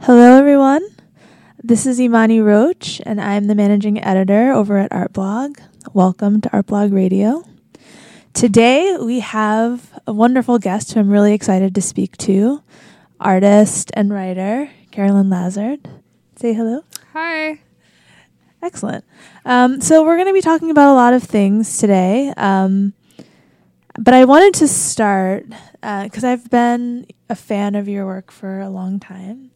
Hello, everyone. This is Imani Roach, and I'm the managing editor over at Artblog. Welcome to Artblog Radio. Today, we have a wonderful guest who I'm really excited to speak to artist and writer Carolyn Lazard. Say hello. Hi. Excellent. Um, so, we're going to be talking about a lot of things today. Um, but I wanted to start because uh, I've been a fan of your work for a long time.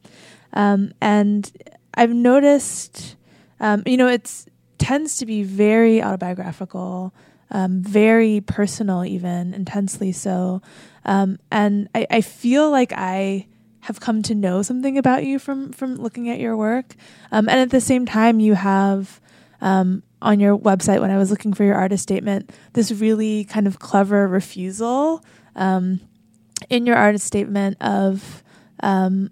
Um, and I've noticed, um, you know, it tends to be very autobiographical, um, very personal, even intensely so. Um, and I, I feel like I have come to know something about you from from looking at your work. Um, and at the same time, you have um, on your website when I was looking for your artist statement this really kind of clever refusal um, in your artist statement of um,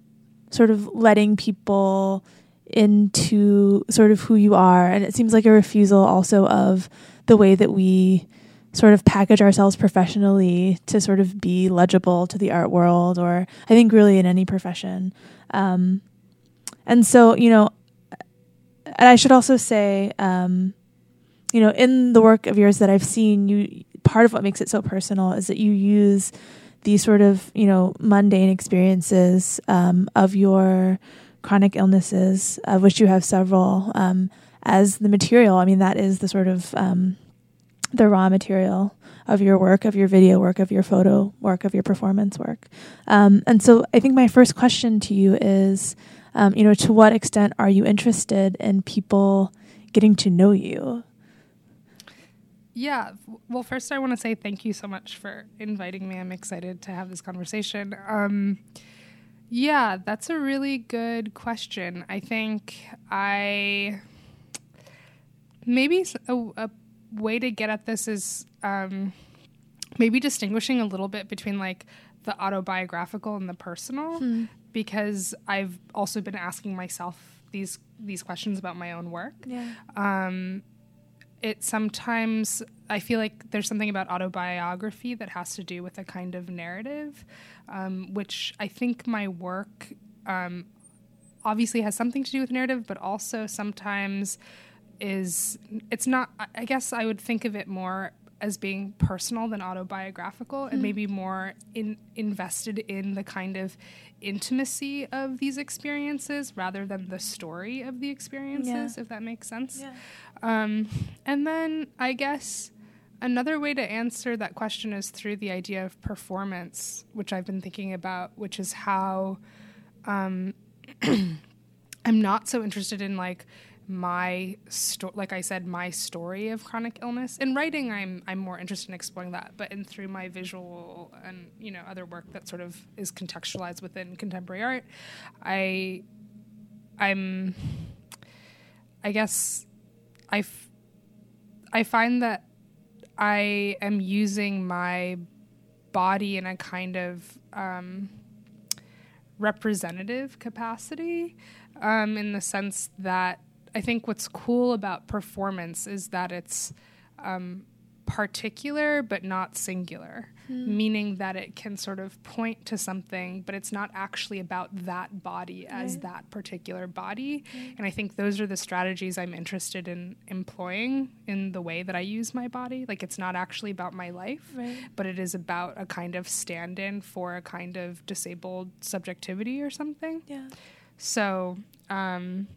sort of letting people into sort of who you are. And it seems like a refusal also of the way that we sort of package ourselves professionally to sort of be legible to the art world or I think really in any profession. Um, and so, you know, and I should also say, um, you know, in the work of yours that I've seen, you part of what makes it so personal is that you use these sort of you know mundane experiences um, of your chronic illnesses, of which you have several, um, as the material. I mean, that is the sort of um, the raw material of your work, of your video work, of your photo work, of your performance work. Um, and so, I think my first question to you is, um, you know, to what extent are you interested in people getting to know you? Yeah. Well, first, I want to say thank you so much for inviting me. I'm excited to have this conversation. Um, yeah, that's a really good question. I think I maybe a, a way to get at this is um, maybe distinguishing a little bit between like the autobiographical and the personal, hmm. because I've also been asking myself these these questions about my own work. Yeah. Um, it sometimes I feel like there's something about autobiography that has to do with a kind of narrative, um, which I think my work um, obviously has something to do with narrative, but also sometimes is it's not. I guess I would think of it more as being personal than autobiographical, mm-hmm. and maybe more in, invested in the kind of intimacy of these experiences rather than the story of the experiences, yeah. if that makes sense. Yeah. Um, and then I guess another way to answer that question is through the idea of performance, which I've been thinking about, which is how um, I'm not so interested in like my sto- like I said, my story of chronic illness. In writing, I'm I'm more interested in exploring that, but in through my visual and you know other work that sort of is contextualized within contemporary art, I I'm I guess I f- I find that I am using my body in a kind of um, representative capacity um, in the sense that I think what's cool about performance is that it's um, particular but not singular, mm. meaning that it can sort of point to something, but it's not actually about that body as right. that particular body. Right. And I think those are the strategies I'm interested in employing in the way that I use my body. Like it's not actually about my life, right. but it is about a kind of stand in for a kind of disabled subjectivity or something. Yeah. So, um,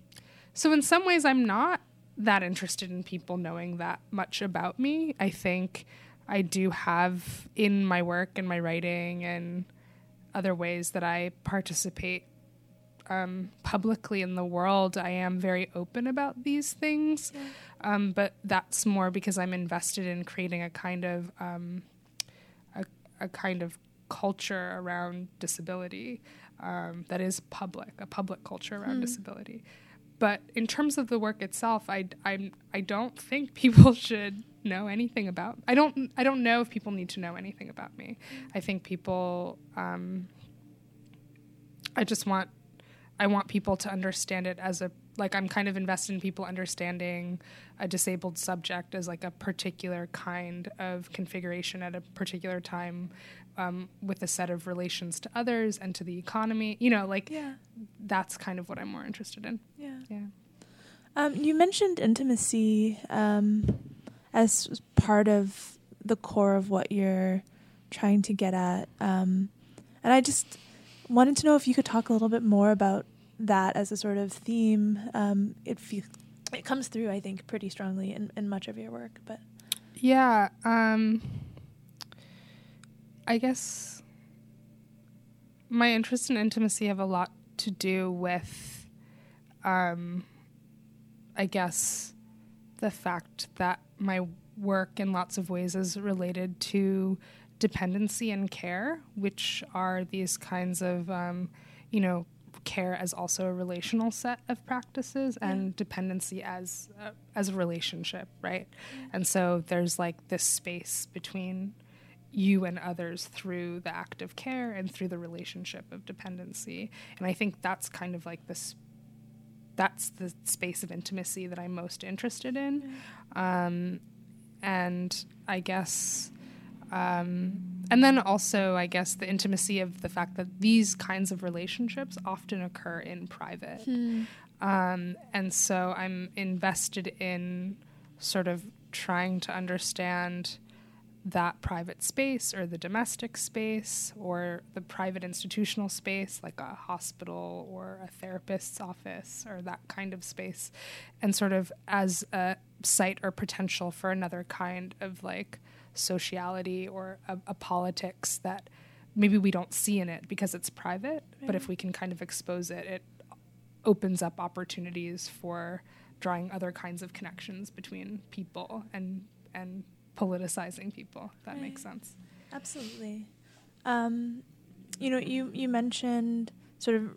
so in some ways, I'm not that interested in people knowing that much about me. I think I do have in my work and my writing and other ways that I participate um, publicly in the world, I am very open about these things. Yeah. Um, but that's more because I'm invested in creating a kind of um, a, a, kind of culture around disability um, that is public, a public culture around hmm. disability. But in terms of the work itself, I, I, I don't think people should know anything about. I don't I don't know if people need to know anything about me. I think people. Um, I just want I want people to understand it as a like I'm kind of invested in people understanding a disabled subject as like a particular kind of configuration at a particular time um, with a set of relations to others and to the economy. You know, like Yeah. that's kind of what I'm more interested in. Yeah. Yeah. Um, you mentioned intimacy um, as part of the core of what you're trying to get at. Um, and I just wanted to know if you could talk a little bit more about that as a sort of theme. Um, it fe- it comes through, I think, pretty strongly in, in much of your work. But Yeah. I guess my interest in intimacy have a lot to do with, um, I guess, the fact that my work in lots of ways is related to dependency and care, which are these kinds of, um, you know, care as also a relational set of practices and dependency as a, as a relationship, right? And so there's like this space between you and others through the act of care and through the relationship of dependency. And I think that's kind of like this that's the space of intimacy that I'm most interested in. Um, and I guess um, and then also, I guess, the intimacy of the fact that these kinds of relationships often occur in private. Um, and so I'm invested in sort of trying to understand that private space or the domestic space or the private institutional space, like a hospital or a therapist's office or that kind of space, and sort of as a site or potential for another kind of like sociality or a, a politics that maybe we don't see in it because it's private, but if we can kind of expose it, it opens up opportunities for drawing other kinds of connections between people and and politicizing people. If that makes sense. Absolutely. Um, you know, you you mentioned sort of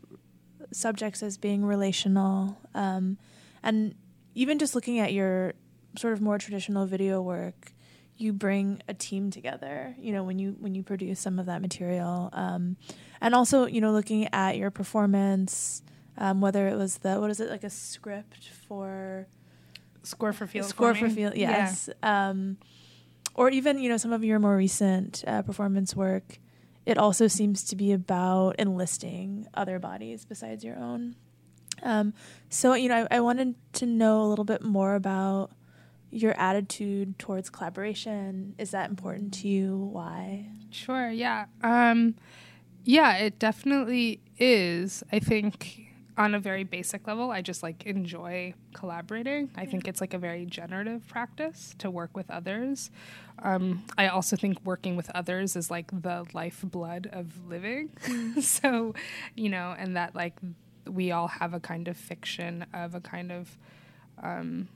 subjects as being relational, um, and even just looking at your sort of more traditional video work, you bring a team together. You know, when you when you produce some of that material, um, and also you know looking at your performance, um, whether it was the what is it like a script for Score for field. score for field Yeah. yes um or even you know some of your more recent uh, performance work it also seems to be about enlisting other bodies besides your own um so you know I, I wanted to know a little bit more about your attitude towards collaboration is that important to you why Sure, yeah. Um, yeah, it definitely is. I think on a very basic level, I just like enjoy collaborating. I think it's like a very generative practice to work with others. Um, I also think working with others is like the lifeblood of living. so, you know, and that like we all have a kind of fiction of a kind of um,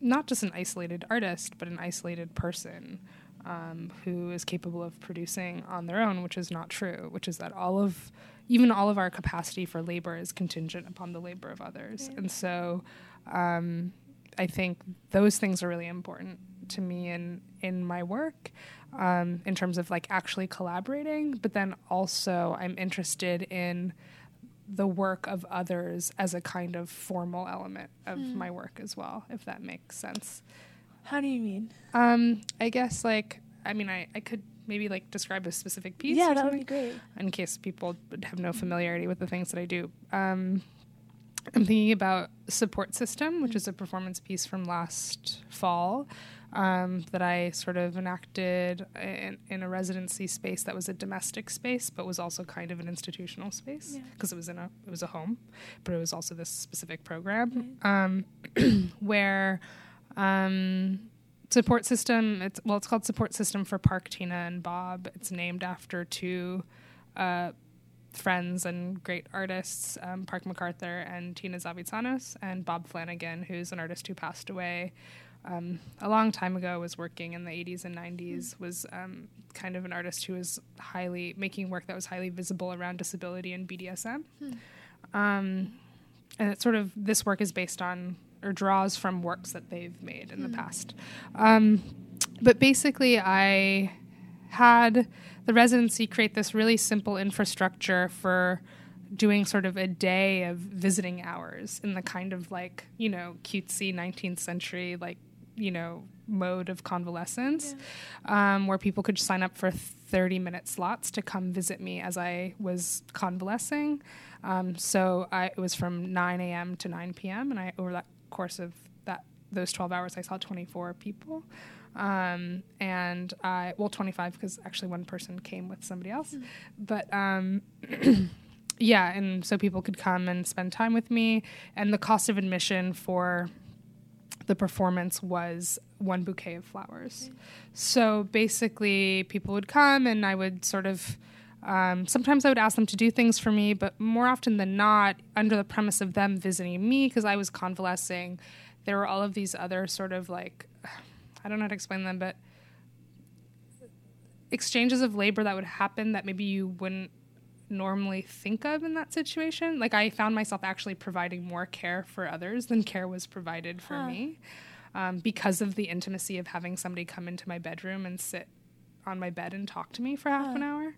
not just an isolated artist, but an isolated person um, who is capable of producing on their own, which is not true, which is that all of, even all of our capacity for labor is contingent upon the labor of others. And so um, I think those things are really important to me in, in my work um, in terms of like actually collaborating, but then also I'm interested in the work of others as a kind of formal element of my work as well, if that makes sense. how do you mean Um, I guess like I mean I, I could maybe like describe a specific piece. yeah that would be great in case people have no familiarity with the things that I do. Um, I'm thinking about Support System, which is a performance piece from last fall um, that I sort of enacted in, in a residency space that was a domestic space, but was also kind of an institutional space Yeah. because it was in a it was a home, but it was also this specific program um, where um, support system. It's well, it's called support system for Park Tina and Bob. It's named after two uh, friends and great artists, um, Park McArthur and Tina Zavitsanos, and Bob Flanagan, who's an artist who passed away. Um, a long time ago, was working in the 80s and 90s. Was um, kind of an artist who was highly making work that was highly visible around disability and BDSM. Um, and it's sort of this work is based on or draws from works that they've made in the past. Um, but basically, I had the residency create this really simple infrastructure for doing sort of a day of visiting hours in the kind of like you know cutesy 19th century like you know mode of convalescence um, where people could sign up for 30 minute slots to come visit me as I was convalescing. Um, so I, it was from 9 a.m. to 9 p.m. And I, over that course of that those 12 hours, I saw 24 people. Um, and I, well, 25 because actually one person came with somebody else. Mm. But um, yeah, and so people could come and spend time with me. And the cost of admission for the performance was one bouquet of flowers. So basically, people would come and I would sort of. Um, sometimes I would ask them to do things for me, but more often than not, under the premise of them visiting me because I was convalescing, there were all of these other sort of like, I don't know how to explain them, but exchanges of labor that would happen that maybe you wouldn't normally think of in that situation. Like I found myself actually providing more care for others than care was provided for huh. me um, because of the intimacy of having somebody come into my bedroom and sit on my bed and talk to me for half huh. an hour.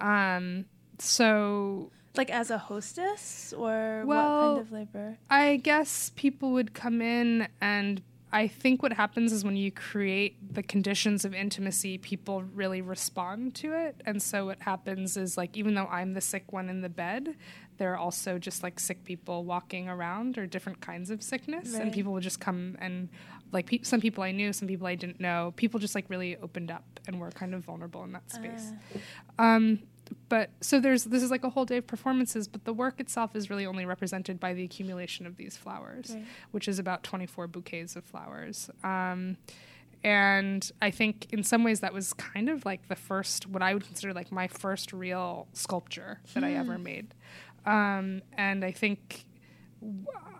Um, so like as a hostess or well, what kind of labor? I guess people would come in and I think what happens is when you create the conditions of intimacy, people really respond to it. And so what happens is like even though I'm the sick one in the bed, there are also just like sick people walking around or different kinds of sickness right. and people will just come and like pe- some people I knew, some people I didn't know. People just like really opened up and were kind of vulnerable in that space. Uh. Um, but so there's this is like a whole day of performances but the work itself is really only represented by the accumulation of these flowers right. which is about 24 bouquets of flowers um, and i think in some ways that was kind of like the first what i would consider like my first real sculpture that hmm. i ever hmm. made um, and i think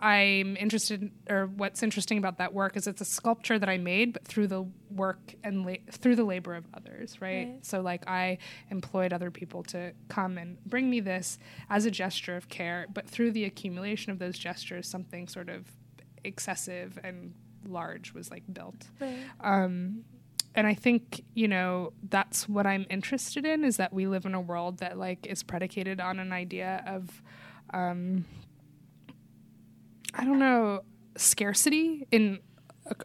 I'm interested, or what's interesting about that work is it's a sculpture that I made, but through the work and la- through the labor of others, right? right? So, like, I employed other people to come and bring me this as a gesture of care, but through the accumulation of those gestures, something sort of excessive and large was like built. Right. Um, and I think you know that's what I'm interested in is that we live in a world that like is predicated on an idea of um, I don't know, scarcity in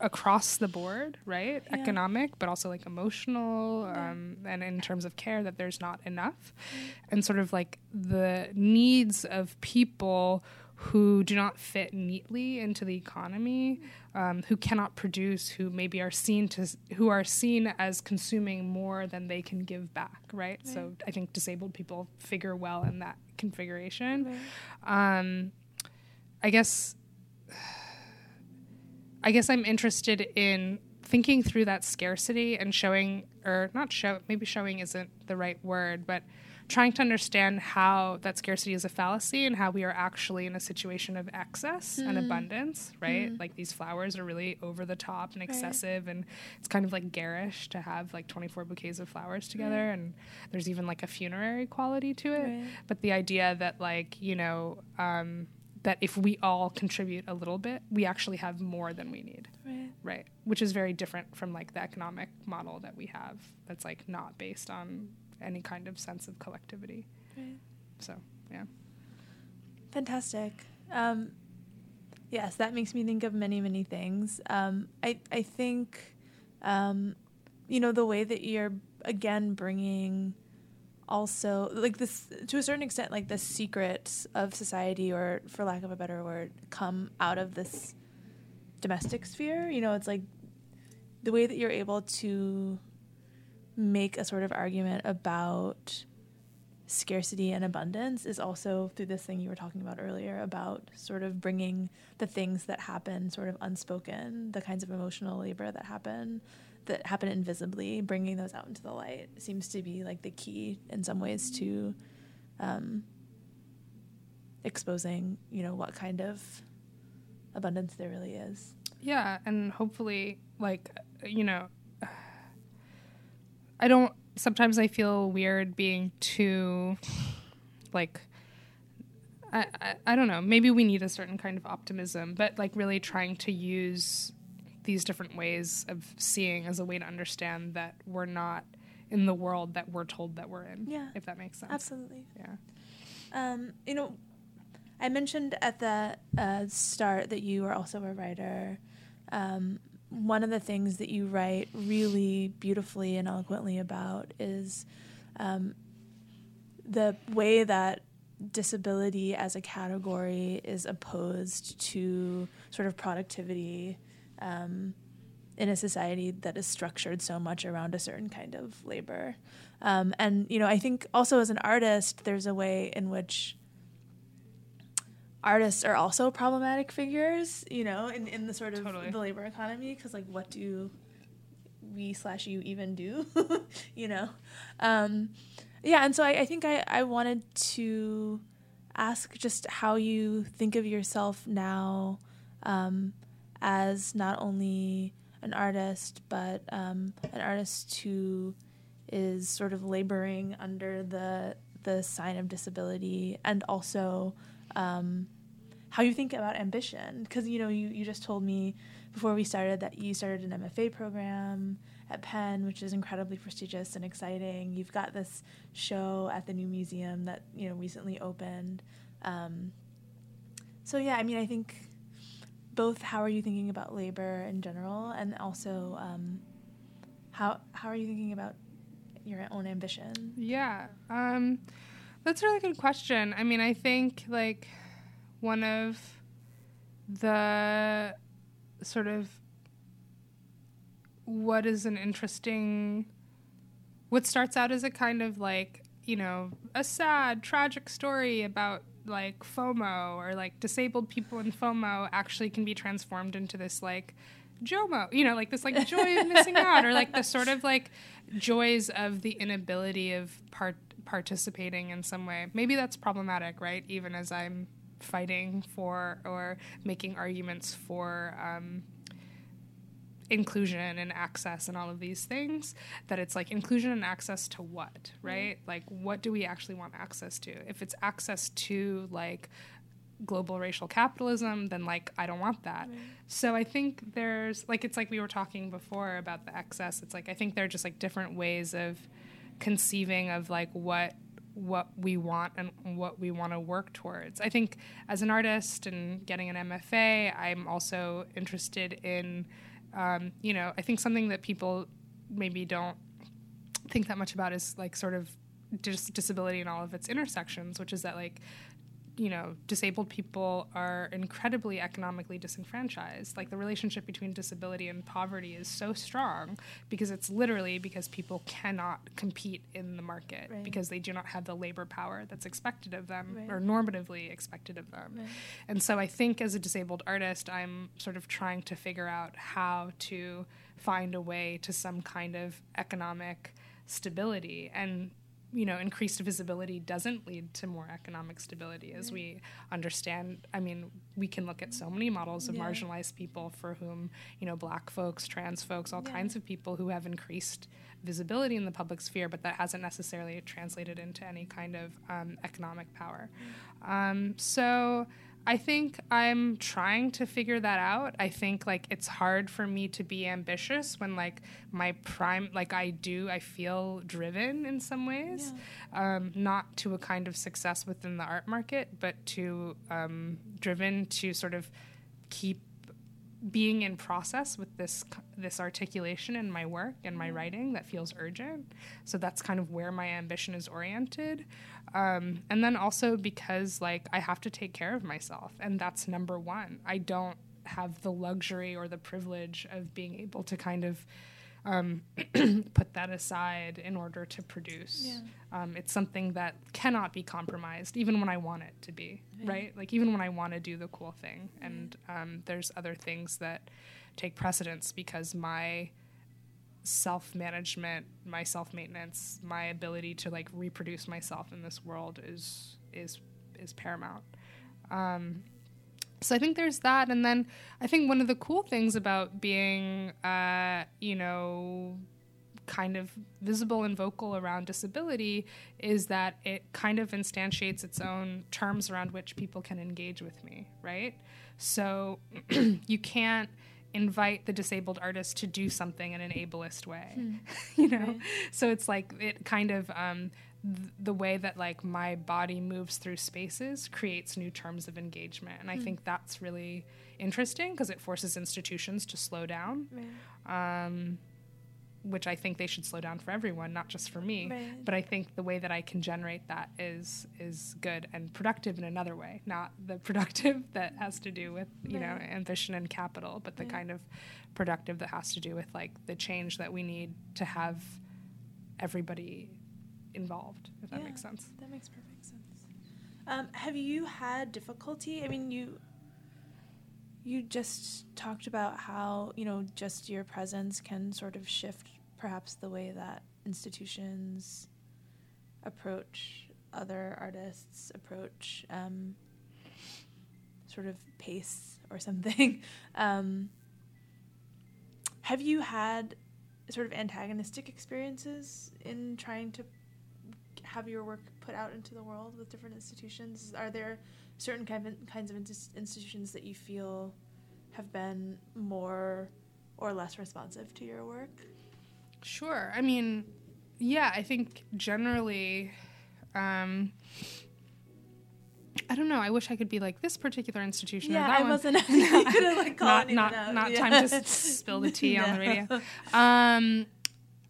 across the board, right? Yeah. Economic, but also like emotional, um, and in terms of care, that there's not enough, and sort of like the needs of people who do not fit neatly into the economy, um, who cannot produce, who maybe are seen to, who are seen as consuming more than they can give back, right? right. So I think disabled people figure well in that configuration. Right. Um, I guess I guess I'm interested in thinking through that scarcity and showing or not show maybe showing isn't the right word, but trying to understand how that scarcity is a fallacy and how we are actually in a situation of excess mm. and abundance, right? Mm. Like these flowers are really over the top and excessive, right. and it's kind of like garish to have like 24 bouquets of flowers together, right. and there's even like a funerary quality to it. Right. But the idea that, like, you know, um, that if we all contribute a little bit, we actually have more than we need. Right. Right. Which is very different from like the economic model that we have that's like not based on any kind of sense of collectivity. Right. So, yeah. Fantastic. Um, yes, that makes me think of many, many things. Um, I, I think, um, you know, the way that you're, again, bringing also like this to a certain extent like the secrets of society or for lack of a better word come out of this domestic sphere. You know it's like the way that you're able to make a sort of argument about scarcity and abundance is also through this thing you were talking about earlier about sort of bringing the things that happen sort of unspoken the kinds of emotional labor that happen that happen invisibly, bringing those out into the light seems to be like the key in some ways to um, exposing, you know, what kind of abundance there really is. Yeah, and hopefully, like, you know, I don't. Sometimes I feel weird being too, like, I, I, I don't know. Maybe we need a certain kind of optimism, but like really trying to use these different ways of seeing as a way to understand that we're not in the world that we're told that we're in. Yeah. If that makes sense. Absolutely. Yeah. Um, you know, I mentioned at the uh, start that you are also a writer. Um, one of the things that you write really beautifully and eloquently about is um, the way that disability as a category is opposed to sort of productivity um, in a society that is structured so much around a certain kind of labor. Um, and you know, I think also as an artist, there's a way in which artists are also problematic figures, you know, in, in the sort of Totally. the labor economy. Because like, what do we slash you even do, you know? Um, yeah, and so I, I think I, I wanted to ask just how you think of yourself now um, as not only an artist, but um, an artist who is sort of laboring under the the sign of disability, and also um, how you think about ambition. Because you know, you, you just told me before we started that you started an MFA program at Penn, which is incredibly prestigious and exciting. You've got this show at the new museum that you know recently opened. Um, so yeah, I mean, I think both how are you thinking about labor in general, and also um, how how are you thinking about your own ambition? Yeah. Um, that's a really good question. I mean, I think like one of the sort of what is an interesting what starts out as a kind of like, you know, a sad, tragic story about like FOMO or like disabled people in FOMO actually can be transformed into this like JOMO, you know, like this like joy of missing out or like the sort of like joys of the inability of part participating in some way. Maybe that's problematic, right? Even as I'm fighting for or making arguments for um, inclusion and access and all of these things that it's like inclusion and access to what mm. right? Like what do we actually want access to? If it's access to like global racial capitalism then like i don't want that. So i think there's like it's like we were talking before about the excess. It's like i think there are just like different ways of conceiving of like what what we want and what we want to work towards. I think as an artist and getting an MFA, I'm also interested in, um, you know, I think something that people maybe don't think that much about is like sort of dis- disability and all of its intersections, which is that like you know, disabled people are incredibly economically disenfranchised. Like the relationship between disability and poverty is so strong because it's literally because people cannot compete in the market Right. because they do not have the labor power that's expected of them Right. or normatively expected of them. Right. And so I think as a disabled artist, I'm sort of trying to figure out how to find a way to some kind of economic stability. And, you know, increased visibility doesn't lead to more economic stability as we understand. I mean, we can look at so many models of Yeah. marginalized people for whom, you know, black folks, trans folks, all Yeah. kinds of people who have increased visibility in the public sphere, but that hasn't necessarily translated into any kind of um, economic power. Um, so I think I'm trying to figure that out. I think like it's hard for me to be ambitious when like my prime, like I do, I feel driven in some ways, um, not to a kind of success within the art market, but to um, driven to sort of keep being in process with this this articulation in my work and my writing that feels urgent. So that's kind of where my ambition is oriented. Um, and then also because like I have to take care of myself, and that's number one. I don't have the luxury or the privilege of being able to kind of um, put that aside in order to produce. Yeah. Um, it's something that cannot be compromised, even when I want it to be, right? Like even when I want to do the cool thing, and um, there's other things that take precedence because my self management, my self maintenance, my ability to like reproduce myself in this world is is is paramount. Um, so I think there's that, and then I think one of the cool things about being, uh, you know, kind of visible and vocal around disability is that it kind of instantiates its own terms around which people can engage with me, right? So you can't invite the disabled artist to do something in an ableist way Hmm. you know Right. so it's like it kind of um, th- the way that like my body moves through spaces creates new terms of engagement and i Hmm. think that's really interesting because it forces institutions to slow down um, which I think they should slow down for everyone, not just for me. Right. But I think the way that I can generate that is is good and productive in another way, not the productive that has to do with you know ambition and capital, but the Right. kind of productive that has to do with like the change that we need to have everybody involved. If that makes sense. That makes perfect sense. Um, have you had difficulty? I mean, you you just talked about how you know just your presence can sort of shift perhaps the way that institutions approach other artists, approach um, sort of pace or something. um, have you had sort of antagonistic experiences in trying to have your work put out into the world with different institutions? Are there certain kind of, kinds of institutions that you feel have been more or less responsive to your work? Sure. I mean, yeah, I think generally, um, I don't know. I wish I could be like this particular institution or that I one. wasn't you couldn't, like, not not out. not Yeah. time to spill the tea on the radio. Um,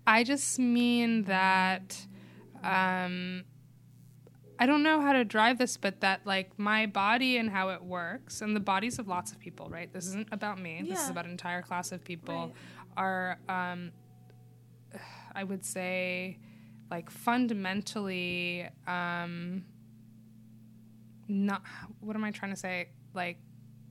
I just mean that um, I don't know how to drive this, but that like my body and how it works, and the bodies of lots of people, right? This isn't about me. This is about an entire class of people. Right. Are um, I would say like fundamentally um, not. What am I trying to say? Like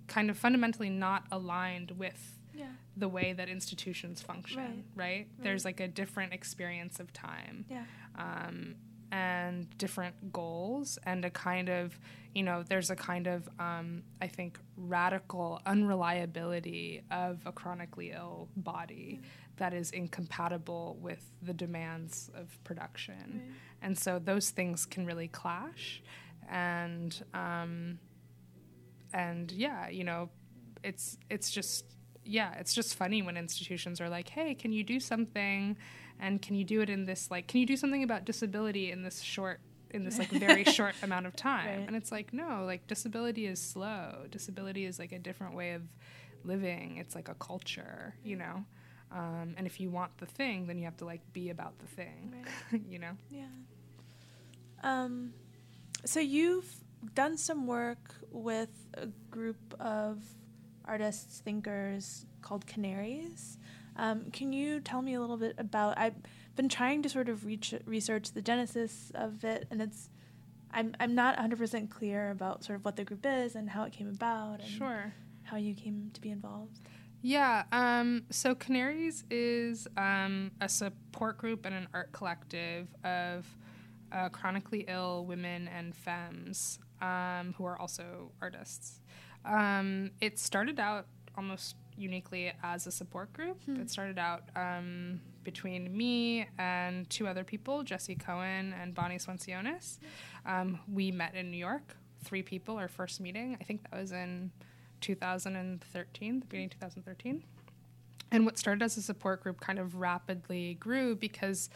kind of fundamentally not aligned with Yeah. the way that institutions function, right? There's like a different experience of time Yeah. Um, and different goals, and a kind of, you know, there's a kind of, um, I think, radical unreliability of a chronically ill body that is incompatible with the demands of production. Right. And so those things can really clash. And, um, and yeah, you know, it's it's just yeah, it's just funny when institutions are like, "Hey, can you do something?" And can you do it in this like can you do something about disability in this short in this like very short amount of time? Right. And it's like, no, like disability is slow. Disability is like a different way of living. It's like a culture, you know. Um, and if you want the thing, then you have to like be about the thing, you know. Yeah. Um, so you've done some work with a group of artists, thinkers called Canaries. Um, can you tell me a little bit about? I've been trying to sort of reach, research the genesis of it, and it's I'm I'm not 100 percent clear about sort of what the group is and how it came about and Sure. how you came to be involved. Yeah. Um, so Canaries is um, a support group and an art collective of uh, chronically ill women and femmes um, who are also artists. Um, it started out almost uniquely as a support group. Hmm. It started out um, between me and two other people, Jesse Cohen and Bonnie Swencionis. Um, we met in New York, three people, our first meeting. I think that was in 2013, the beginning of 2013. And what started as a support group kind of rapidly grew because,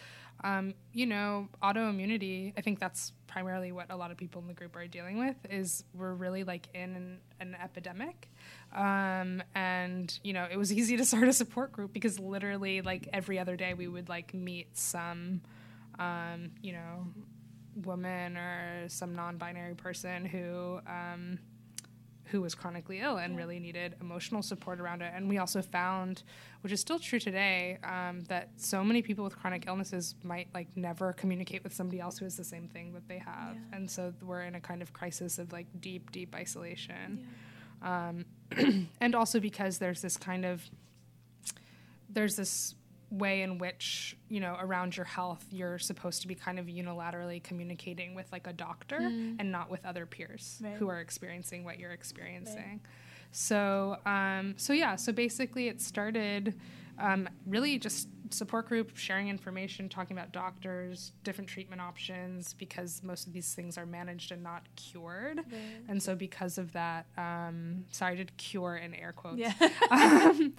um, you know, autoimmunity, I think that's primarily what a lot of people in the group are dealing with, is we're really like in an, an epidemic. Um, and, you know, it was easy to start a support group because literally like every other day we would like meet some, um, you know, woman or some non-binary person who um, who was chronically ill and Yeah. really needed emotional support around it. And we also found, which is still true today, um, that so many people with chronic illnesses might like never communicate with somebody else who has the same thing that they have, Yeah. and so we're in a kind of crisis of like deep, deep isolation Yeah. um, and also because there's this kind of there's this way in which you know around your health you're supposed to be kind of unilaterally communicating with like a doctor Mm. and not with other peers Right. who are experiencing what you're experiencing so um, so yeah so basically it started um, really just support group, sharing information, talking about doctors, different treatment options, because most of these things are managed and not cured. Right. And so, because of that, um, sorry, I did cure in air quotes. Yeah. um,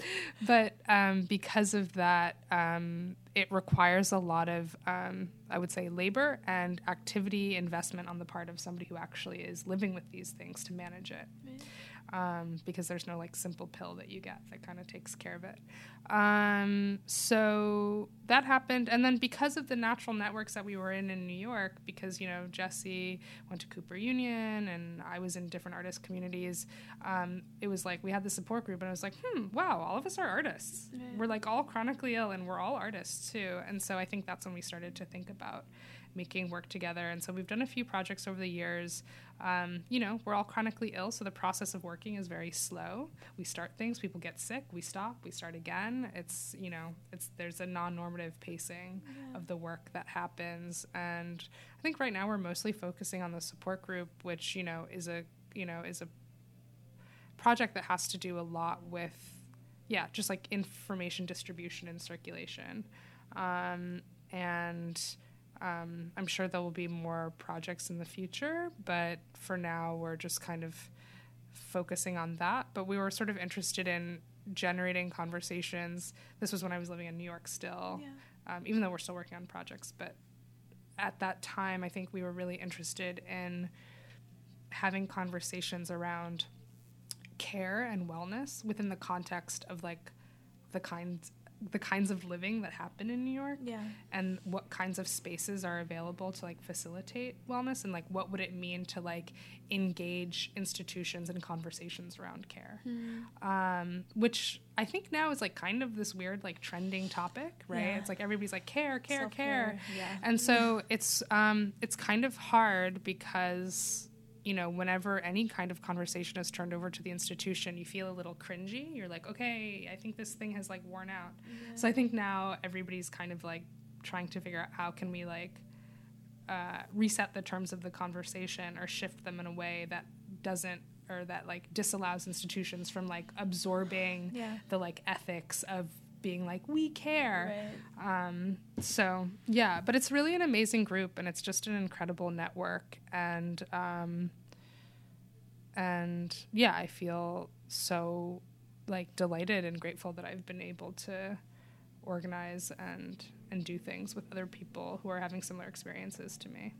but um, because of that, um, it requires a lot of, um, I would say, labor and activity investment on the part of somebody who actually is living with these things to manage it. Um, because there's no like simple pill that you get that kind of takes care of it. Um, so that happened, and then because of the natural networks that we were in in New York, because you know Jesse went to Cooper Union and I was in different artist communities, um, it was like we had the support group, and I was like, hmm, wow, all of us are artists. Right. We're like all chronically ill, and we're all artists too. And so I think that's when we started to think about making work together. And so we've done a few projects over the years. Um, you know, we're all chronically ill, so the process of working is very slow. We start things, people get sick, we stop, we start again. It's you know, it's there's a non-normative pacing Yeah. of the work that happens, and I think right now we're mostly focusing on the support group, which you know is a you know is a project that has to do a lot with yeah, just like information distribution and circulation, um, and um, I'm sure there will be more projects in the future, but for now, we're just kind of focusing on that. But we were sort of interested in generating conversations. This was when I was living in New York still, Yeah. um, even though we're still working on projects. But at that time, I think we were really interested in having conversations around care and wellness within the context of like the kinds the kinds of living that happen in New York Yeah. and what kinds of spaces are available to like facilitate wellness and like what would it mean to like engage institutions and conversations around care um, which i think now is like kind of this weird like trending topic right Yeah. it's like everybody's like care care care Self-care, Yeah. and so it's um, it's kind of hard because you know whenever any kind of conversation is turned over to the institution, you feel a little cringy. You're like, okay, I think this thing has like worn out. So I think now everybody's kind of like trying to figure out how can we like uh, reset the terms of the conversation or shift them in a way that doesn't or that like disallows institutions from like absorbing Yeah. the like ethics of being like we care Right. um, so yeah, but it's really an amazing group, and it's just an incredible network, and um, and yeah, I feel so like delighted and grateful that I've been able to organize and and do things with other people who are having similar experiences to me.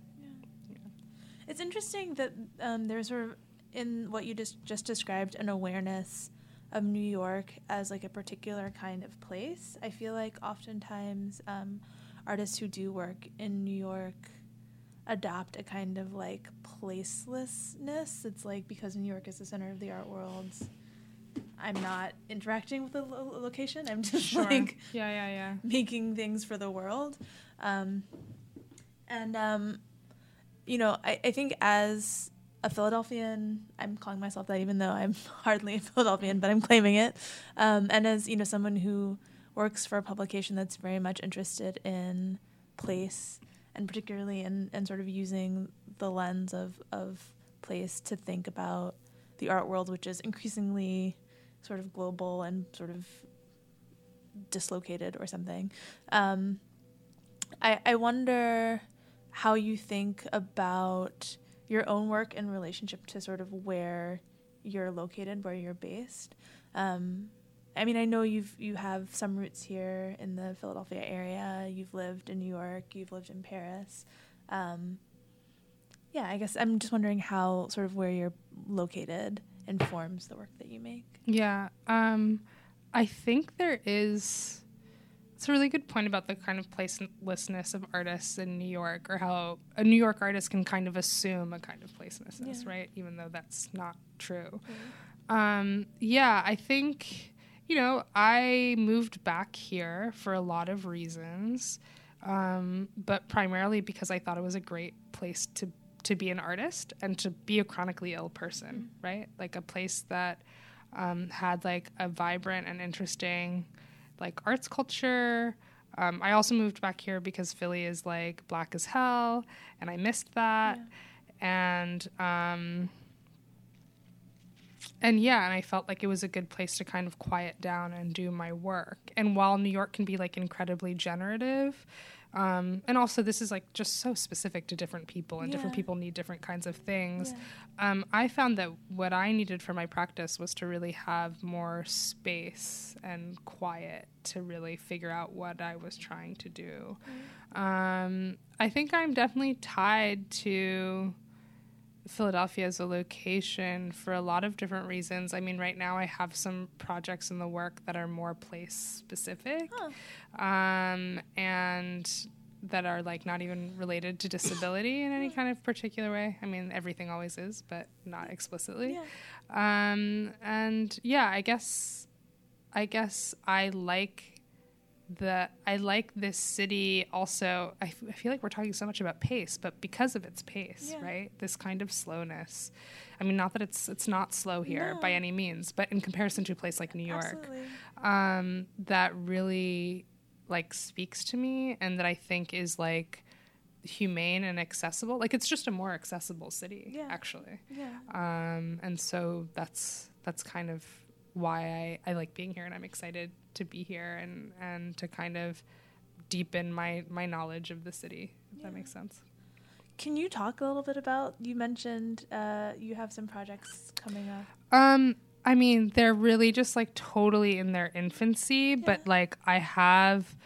It's interesting that um, there's sort of in what you just just described an awareness of New York as like a particular kind of place. I feel like oftentimes um, artists who do work in New York adopt a kind of like placelessness. It's like because New York is the center of the art world. I'm not interacting with the lo- location. I'm just like yeah, yeah, yeah. making things for the world. Um, and, um, you know, I, I think as a Philadelphian, I'm calling myself that even though I'm hardly a Philadelphian, but I'm claiming it. Um, and as, you know, someone who works for a publication that's very much interested in place and particularly in, in sort of using the lens of, of place to think about the art world, which is increasingly sort of global and sort of dislocated or something. Um, I, I wonder how you think about your own work in relationship to sort of where you're located, where you're based. Um, I mean, I know you've you have some roots here in the Philadelphia area. You've lived in New York. You've lived in Paris. Um, yeah, I guess I'm just wondering how sort of where you're located informs the work that you make. Yeah. Um, I think there is. It's a really good point about the kind of placelessness of artists in New York, or how a New York artist can kind of assume a kind of placelessness, Yeah. right? Even though that's not true. Um, yeah, I think, you know, I moved back here for a lot of reasons, um, but primarily because I thought it was a great place to to be an artist and to be a chronically ill person, right? Like a place that um, had like a vibrant and interesting like arts culture. Um, I also moved back here because Philly is like black as hell, and I missed that. And um, and yeah, and I felt like it was a good place to kind of quiet down and do my work. And while New York can be like incredibly generative, um, and also this is like just so specific to different people, and different people need different kinds of things. Yeah. Um, I found that what I needed for my practice was to really have more space and quiet to really figure out what I was trying to do. Um, I think I'm definitely tied to Philadelphia as a location for a lot of different reasons. I mean, right now I have some projects in the work that are more place specific Huh. um, and that are like not even related to disability in any kind of particular way. I mean, everything always is, but not explicitly. Yeah. Um, and yeah, I guess, I guess I like the I like this city. Also, I, f- I feel like we're talking so much about pace, but because of its pace, Yeah. right? This kind of slowness. I mean, not that it's it's not slow here No. by any means, but in comparison to a place like New York, um, that really like speaks to me, and that I think is like humane and accessible. Like it's just a more accessible city, Yeah. actually. Yeah. Um, and so that's that's kind of why I, I like being here, and I'm excited to be here and and to kind of deepen my my knowledge of the city. If Yeah. that makes sense. Can you talk a little bit about? You mentioned uh, you have some projects coming up. Um, I mean, they're really just like totally in their infancy, but like I have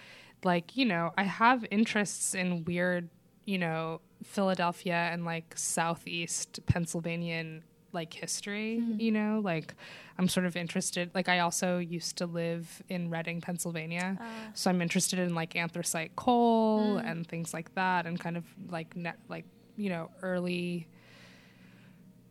like, you know, I have interests in weird, you know, Philadelphia and like southeast Pennsylvanian like history, you know, like I'm sort of interested like I also used to live in Reading, Pennsylvania. Uh, So I'm interested in like anthracite coal and things like that, and kind of like net, like you know early,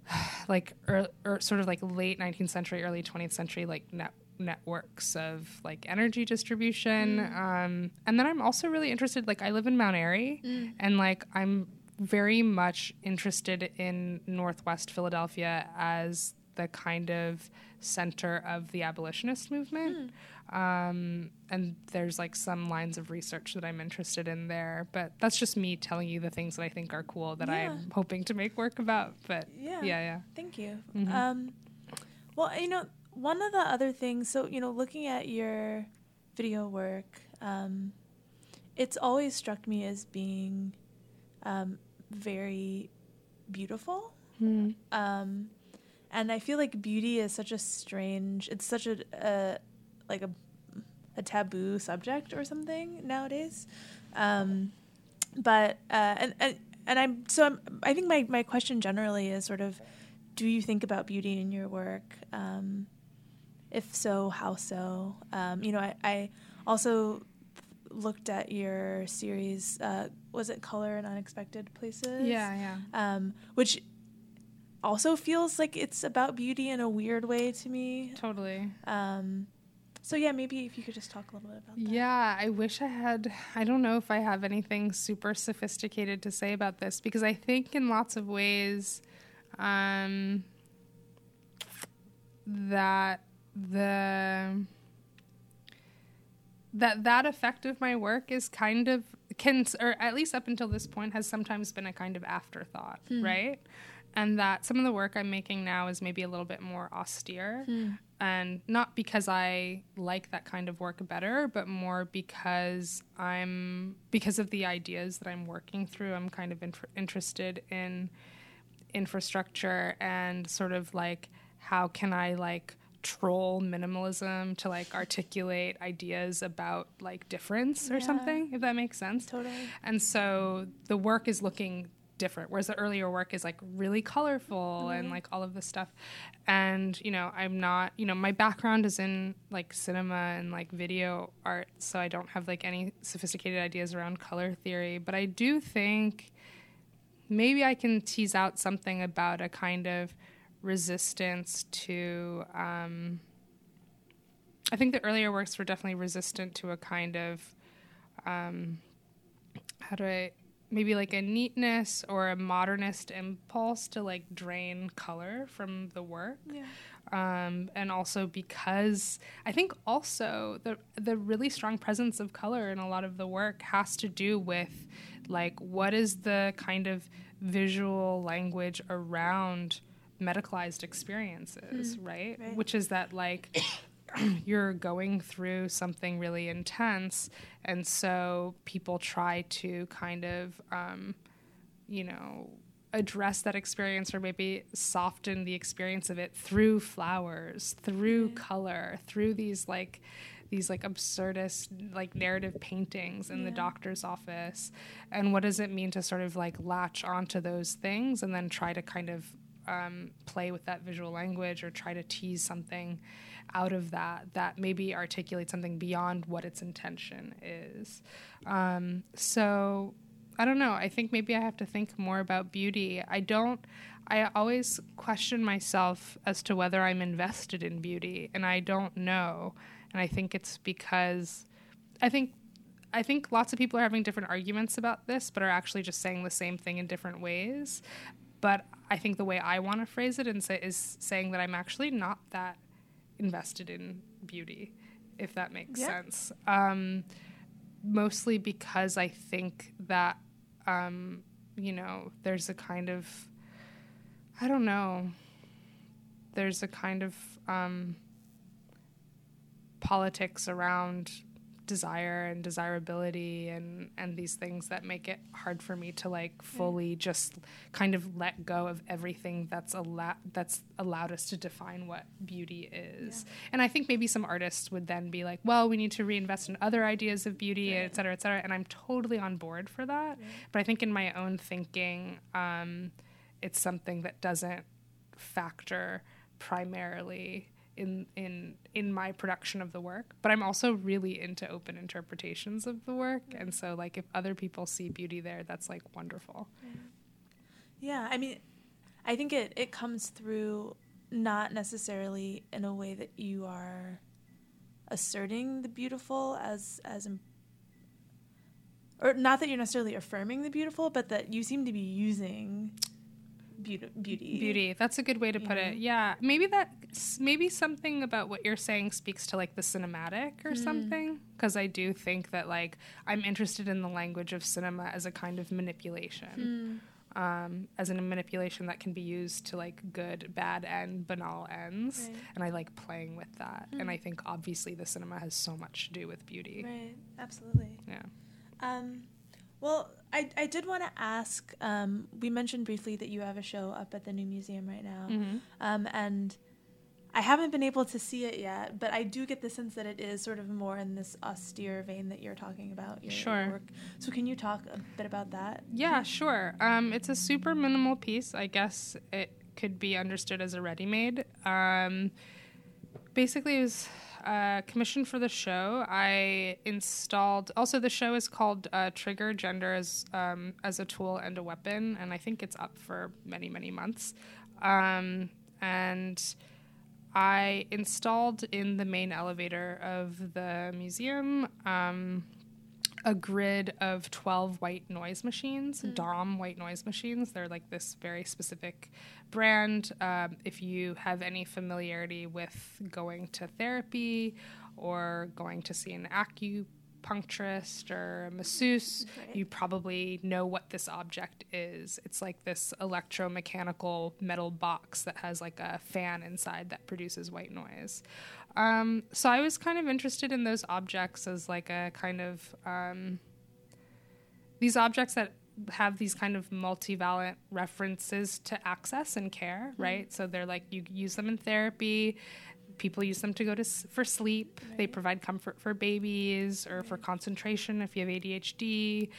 like er, er, sort of like late 19th century, early 20th century like net networks of like energy distribution. Um, and then I'm also really interested. Like I live in Mount Airy, and like I'm very much interested in Northwest Philadelphia as the kind of center of the abolitionist movement. Um, and there's like some lines of research that I'm interested in there, but that's just me telling you the things that I think are cool that Yeah. I'm hoping to make work about. But yeah. yeah, yeah. Thank you. Mhm. Um, well, you know, one of the other things. So you know, looking at your video work, um, it's always struck me as being um, very beautiful. Mm. um, and I feel like beauty is such a strange. It's such a uh, like a a taboo subject or something nowadays. Um, but uh, and and and I'm so I'm, I think my my question generally is sort of, do you think about beauty in your work? Um, if so, how so? Um, you know, I, I also looked at your series. Uh, was it Color in Unexpected Places? Yeah, yeah. um, which also feels like it's about beauty in a weird way to me. Totally. Um, so yeah, maybe if you could just talk a little bit about that. Yeah, I wish I had. I don't know if I have anything super sophisticated to say about this because I think in lots of ways um, that the that that effect of my work is kind of can or at least up until this point has sometimes been a kind of afterthought, hmm. right? And that some of the work I'm making now is maybe a little bit more austere. Hmm. And not because I like that kind of work better, but more because I'm because of the ideas that I'm working through. I'm kind of inter- interested in infrastructure and sort of like how can I like troll minimalism to like articulate ideas about like difference or Yeah. something if that makes sense Totally. and so the work is looking different whereas the earlier work is like really colorful and mm-hmm. like all of this stuff and you know i'm not you know my background is in like cinema and like video art so i don't have like any sophisticated ideas around color theory but i do think maybe I can tease out something about a kind of resistance to. Um, I think the earlier works were definitely resistant to a kind of. Um, how do I. Maybe like a neatness or a modernist impulse to like drain color from the work Yeah. um, and also because I think also the the really strong presence of color in a lot of the work has to do with like what is the kind of visual language around medicalized experiences, right? right. Which is that like you're going through something really intense, and so people try to kind of, um, you know, address that experience or maybe soften the experience of it through flowers, through color, through these like these like absurdist like narrative paintings in the doctor's office and what does it mean to sort of like latch onto those things and then try to kind of um, play with that visual language or try to tease something out of that that maybe articulates something beyond what its intention is um, so I don't know. I think maybe I have to think more about beauty. I don't, I always question myself as to whether I'm invested in beauty, and I don't know. And I think it's because I think. I think lots of people are having different arguments about this, but are actually just saying the same thing in different ways. But I think the way I want to phrase it and say is saying that I'm actually not that invested in beauty, if that makes Yeah. sense. Um, mostly because I think that um, you know there's a kind of I don't know there's a kind of um, politics around desire and desirability and and these things that make it hard for me to like fully just kind of let go of everything that's allowed that's allowed us to define what beauty is. And i think maybe some artists would then be like well we need to reinvest in other ideas of beauty et cetera et cetera and i'm totally on board for that. But i think in my own thinking um, it's something that doesn't factor primarily in in in my production of the work but i'm also really into open interpretations of the work. Mm-hmm. And so like if other people see beauty there that's like wonderful. Mm-hmm. Yeah, I mean, I think it, it comes through not necessarily in a way that you are asserting the beautiful as as im- or not that you're necessarily affirming the beautiful, but that you seem to be using beauty. Beauty. that's a good way to put it yeah maybe that maybe something about what you're saying speaks to like the cinematic or something because i do think that like i'm interested in the language of cinema as a kind of manipulation um, as a manipulation that can be used to like good bad and banal ends Right. and i like playing with that and i think obviously the cinema has so much to do with beauty Right. Absolutely. yeah Um, well, I, I did want to ask. Um, we mentioned briefly that you have a show up at the new museum right now, Mhm. um, and I haven't been able to see it yet. But I do get the sense that it is sort of more in this austere vein that you're talking about. Your, your Sure. work. So can you talk a bit about that? Yeah, sure. Um, it's a super minimal piece. I guess it could be understood as a ready-made. Um, basically, it was uh, commissioned for the show. I installed. Also, the show is called uh, Trigger Gender as um, as a tool and a weapon, and I think it's up for many many months. Um, and I installed in the main elevator of the museum. Um, a grid of 12 white noise machines, Dohm white noise machines. They're like this very specific brand. Um, if you have any familiarity with going to therapy or going to see an acupuncturist or a masseuse, Right. you probably know what this object is. It's like this electromechanical metal box that has like a fan inside that produces white noise. Um, so I was kind of interested in those objects as like a kind of um, these objects that have these kind of multivalent references to access and care, right? So they're like you use them in therapy. People use them to go to for sleep. They provide comfort for babies or for concentration if you have ADHD.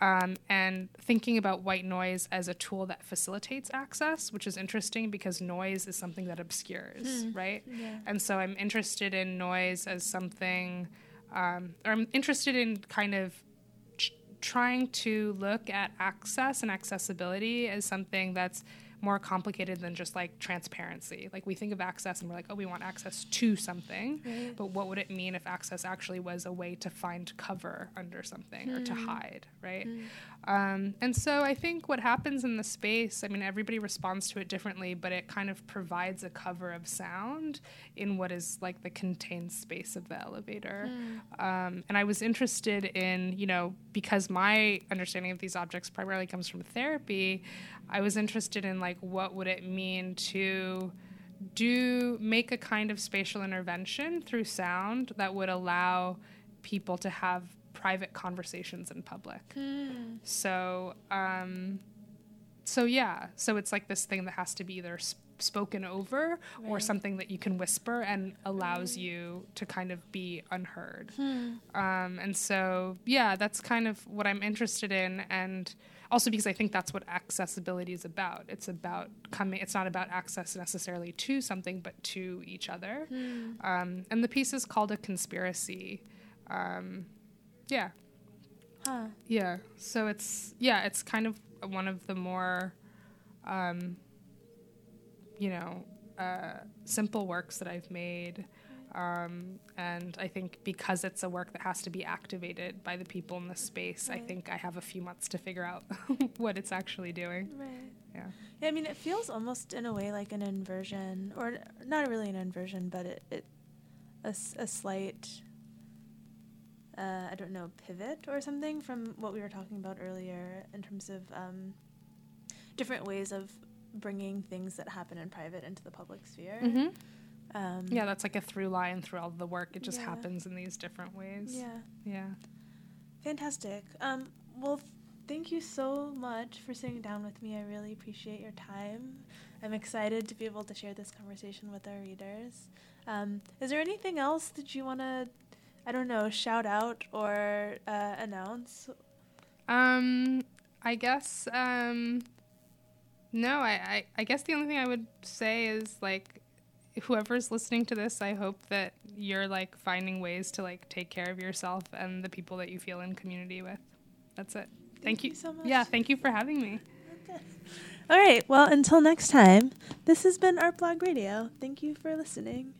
Um, and thinking about white noise as a tool that facilitates access, which is interesting because noise is something that obscures, right? Yeah. And so I'm interested in noise as something, um, or I'm interested in kind of ch- trying to look at access and accessibility as something that's more complicated than just like transparency. Like we think of access and we're like, oh, we want access to something. Right. But what would it mean if access actually was a way to find cover under something or to hide, right? Um, and so I think what happens in the space, I mean, everybody responds to it differently, but it kind of provides a cover of sound in what is like the contained space of the elevator. Um, and I was interested in, you know, because my understanding of these objects primarily comes from therapy, I was interested in like like what would it mean to do make a kind of spatial intervention through sound that would allow people to have private conversations in public. Hmm. So, um, so yeah, so it's like this thing that has to be either sp- spoken over or something that you can whisper and allows you to kind of be unheard. Hmm. Um, and so, yeah, that's kind of what I'm interested in. And also because I think that's what accessibility is about. It's about coming, it's not about access necessarily to something, but to each other. Hmm. Um, and the piece is called A Conspiracy. Um, yeah. Huh. Yeah. So it's, yeah, it's kind of one of the more, um, you know, uh, simple works that I've made. Um, and I think because it's a work that has to be activated by the people in the space, I think I have a few months to figure out what it's actually doing. Right. Yeah. Yeah, I mean, it feels almost in a way like an inversion, or not really an inversion, but it, it a, a slight, uh, I don't know, pivot or something from what we were talking about earlier in terms of um, different ways of bringing things that happen in private into the public sphere. hmm Um, Yeah, that's like a through line through all the work. It just Yeah. happens in these different ways. Yeah. Yeah. Fantastic. Um, well, thank you so much for sitting down with me. I really appreciate your time. I'm excited to be able to share this conversation with our readers. Um, is there anything else that you want to, I don't know, shout out or uh, announce? Um, I guess um, no. I, I I guess the only thing I would say is like, whoever's listening to this, I hope that you're like finding ways to like take care of yourself and the people that you feel in community with. That's it. Thank, you so much. Yeah, thank you for having me. Okay. All right. Well, until next time, this has been Art Blog Radio. Thank you for listening.